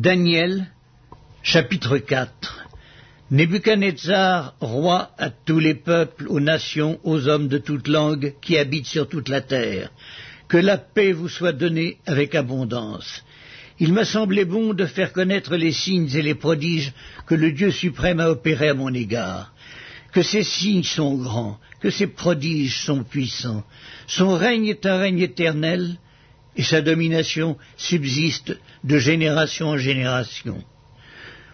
Daniel, chapitre 4 Nebuchadnezzar, roi à tous les peuples, aux nations, aux hommes de toute langue qui habitent sur toute la terre, que la paix vous soit donnée avec abondance. Il m'a semblé bon de faire connaître les signes et les prodiges que le Dieu suprême a opérés à mon égard, que ces signes sont grands, que ces prodiges sont puissants. Son règne est un règne éternel, et sa domination subsiste de génération en génération.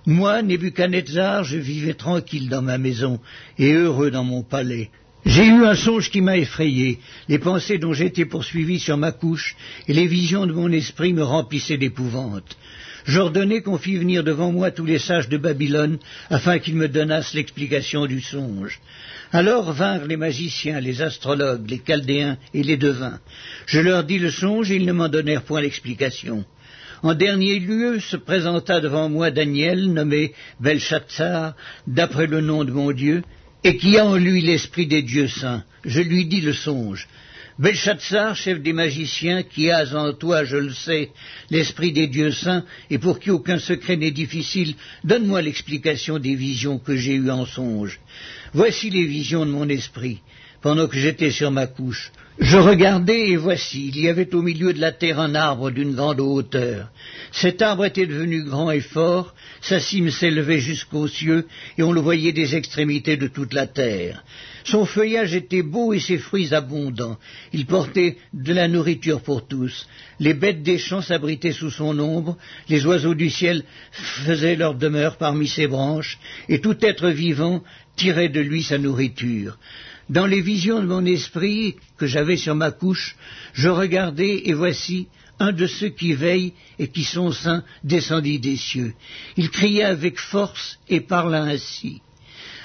Moi, Nebuchadnezzar, je vivais tranquille dans ma maison et heureux dans mon palais. J'ai eu un songe qui m'a effrayé, les pensées dont j'étais poursuivi sur ma couche, et les visions de mon esprit me remplissaient d'épouvante. J'ordonnai qu'on fît venir devant moi tous les sages de Babylone, afin qu'ils me donnassent l'explication du songe. Alors vinrent les magiciens, les astrologues, les chaldéens et les devins. Je leur dis le songe, et ils ne m'en donnèrent point l'explication. En dernier lieu se présenta devant moi Daniel, nommé Belshazzar, d'après le nom de mon Dieu, et qui a en lui l'esprit des dieux saints. Je lui dis le songe. Belshazzar, chef des magiciens, qui as en toi, je le sais, l'esprit des dieux saints, et pour qui aucun secret n'est difficile, donne-moi l'explication des visions que j'ai eues en songe. Voici les visions de mon esprit, pendant que j'étais sur ma couche. Je regardais, et voici, il y avait au milieu de la terre un arbre d'une grande hauteur. Cet arbre était devenu grand et fort, sa cime s'élevait jusqu'aux cieux, et on le voyait des extrémités de toute la terre. Son feuillage était beau et ses fruits abondants. Il portait de la nourriture pour tous. Les bêtes des champs s'abritaient sous son ombre, les oiseaux du ciel faisaient leur demeure parmi ses branches, et tout être vivant tirait de lui sa nourriture. Dans les visions de mon esprit que j'avais sur ma couche, je regardais, et voici, un de ceux qui veillent et qui sont saints descendit des cieux. Il cria avec force et parla ainsi.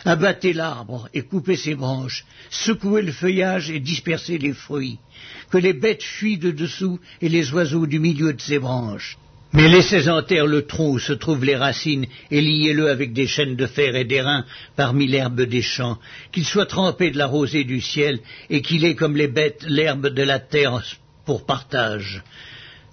Abattez l'arbre et coupez ses branches, secouez le feuillage et dispersez les fruits, que les bêtes fuient de dessous et les oiseaux du milieu de ses branches. Mais laissez en terre le tronc où se trouvent les racines et liez-le avec des chaînes de fer et d'airain parmi l'herbe des champs, qu'il soit trempé de la rosée du ciel et qu'il ait comme les bêtes l'herbe de la terre pour partage.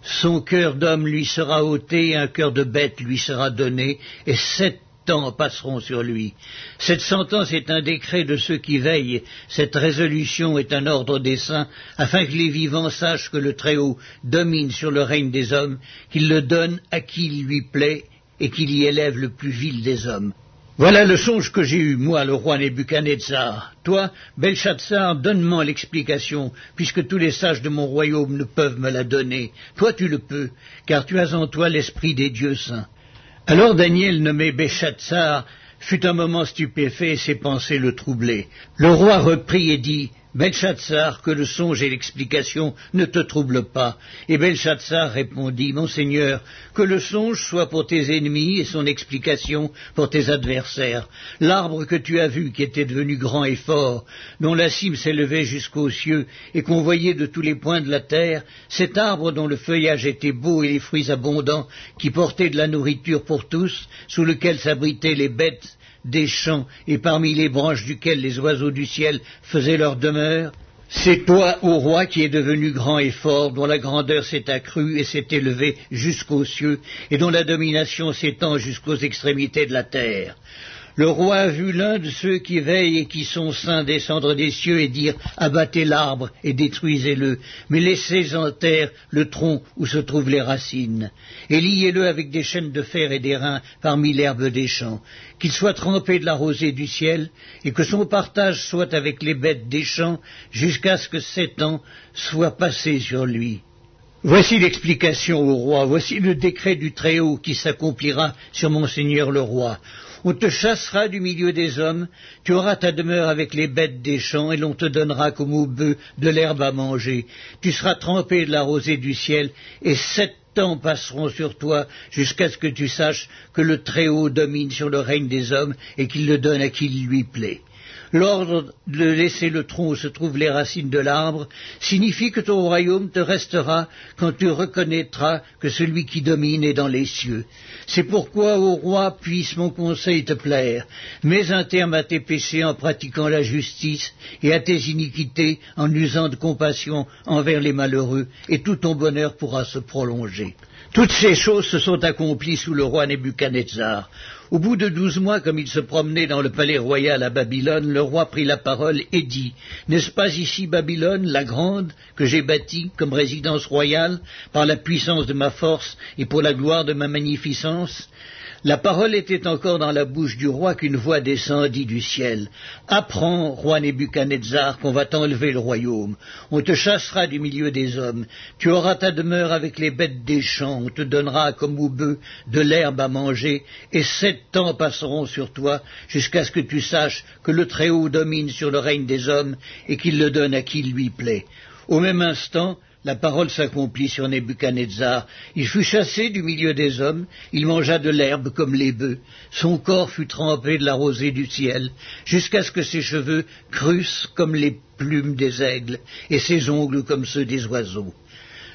Son cœur d'homme lui sera ôté et un cœur de bête lui sera donné et sept temps passeront sur lui. Cette sentence est un décret de ceux qui veillent, cette résolution est un ordre des saints, afin que les vivants sachent que le Très-Haut domine sur le règne des hommes, qu'il le donne à qui il lui plaît, et qu'il y élève le plus vil des hommes. Voilà le songe que j'ai eu, moi, le roi Nebuchadnezzar. Toi, Belshazzar, donne-moi l'explication, puisque tous les sages de mon royaume ne peuvent me la donner. Toi, tu le peux, car tu as en toi l'esprit des dieux saints. Alors Daniel, nommé Béchatsar, fut un moment stupéfait et ses pensées le troublaient. Le roi reprit et dit Belshazzar, que le songe et l'explication ne te troublent pas. Et Belshazzar répondit, Mon Seigneur, que le songe soit pour tes ennemis et son explication pour tes adversaires. L'arbre que tu as vu, qui était devenu grand et fort, dont la cime s'élevait jusqu'aux cieux et qu'on voyait de tous les points de la terre, cet arbre dont le feuillage était beau et les fruits abondants, qui portait de la nourriture pour tous, sous lequel s'abritaient les bêtes des champs et parmi les branches duquel les oiseaux du ciel faisaient leur demeure, c'est toi, ô roi, qui es devenu grand et fort, dont la grandeur s'est accrue et s'est élevée jusqu'aux cieux, et dont la domination s'étend jusqu'aux extrémités de la terre. Le roi a vu l'un de ceux qui veillent et qui sont saints descendre des cieux et dire Abattez l'arbre et détruisez-le, mais laissez en terre le tronc où se trouvent les racines, et liez-le avec des chaînes de fer et d'airain parmi l'herbe des champs, qu'il soit trempé de la rosée du ciel, et que son partage soit avec les bêtes des champs, jusqu'à ce que sept ans soient passés sur lui. Voici l'explication au roi, voici le décret du Très-Haut qui s'accomplira sur mon Seigneur le roi. On te chassera du milieu des hommes, tu auras ta demeure avec les bêtes des champs, et l'on te donnera comme au bœuf de l'herbe à manger. Tu seras trempé de la rosée du ciel, et sept temps passeront sur toi jusqu'à ce que tu saches que le Très-Haut domine sur le règne des hommes et qu'il le donne à qui il lui plaît. L'ordre de laisser le tronc où se trouvent les racines de l'arbre signifie que ton royaume te restera quand tu reconnaîtras que celui qui domine est dans les cieux. C'est pourquoi, ô roi, puisse mon conseil te plaire. Mets un terme à tes péchés en pratiquant la justice et à tes iniquités en usant de compassion envers les malheureux, et tout ton bonheur pourra se prolonger. Toutes ces choses se sont accomplies sous le roi Nebuchadnezzar. Au bout de douze mois, comme il se promenait dans le palais royal à Babylone, le roi prit la parole et dit N'est-ce pas ici Babylone, la grande, que j'ai bâtie comme résidence royale, par la puissance de ma force et pour la gloire de ma magnificence? La parole était encore dans la bouche du roi qu'une voix descendit du ciel. Apprends, roi Nebuchadnezzar, qu'on va t'enlever le royaume. On te chassera du milieu des hommes. Tu auras ta demeure avec les bêtes des champs. On te donnera, comme aux bœufs, de l'herbe à manger. Et sept ans passeront sur toi jusqu'à ce que tu saches que le Très-Haut domine sur le règne des hommes et qu'il le donne à qui lui plaît. Au même instant, la parole s'accomplit sur Nebuchadnezzar. Il fut chassé du milieu des hommes, il mangea de l'herbe comme les bœufs, son corps fut trempé de la rosée du ciel, jusqu'à ce que ses cheveux crussent comme les plumes des aigles, et ses ongles comme ceux des oiseaux.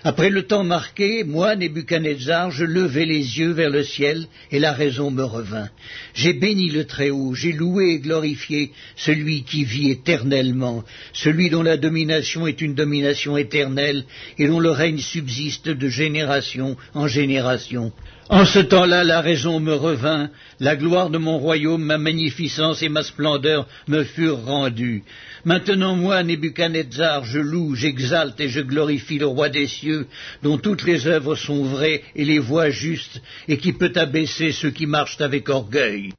Après le temps marqué, moi, Nebuchadnezzar, je levai les yeux vers le ciel, et la raison me revint. J'ai béni le Très-Haut, j'ai loué et glorifié celui qui vit éternellement, celui dont la domination est une domination éternelle, et dont le règne subsiste de génération en génération. En ce temps-là, la raison me revint, la gloire de mon royaume, ma magnificence et ma splendeur me furent rendues. Maintenant, moi, Nebuchadnezzar, je loue, j'exalte et je glorifie le roi des cieux, dont toutes les œuvres sont vraies et les voies justes, et qui peut abaisser ceux qui marchent avec orgueil.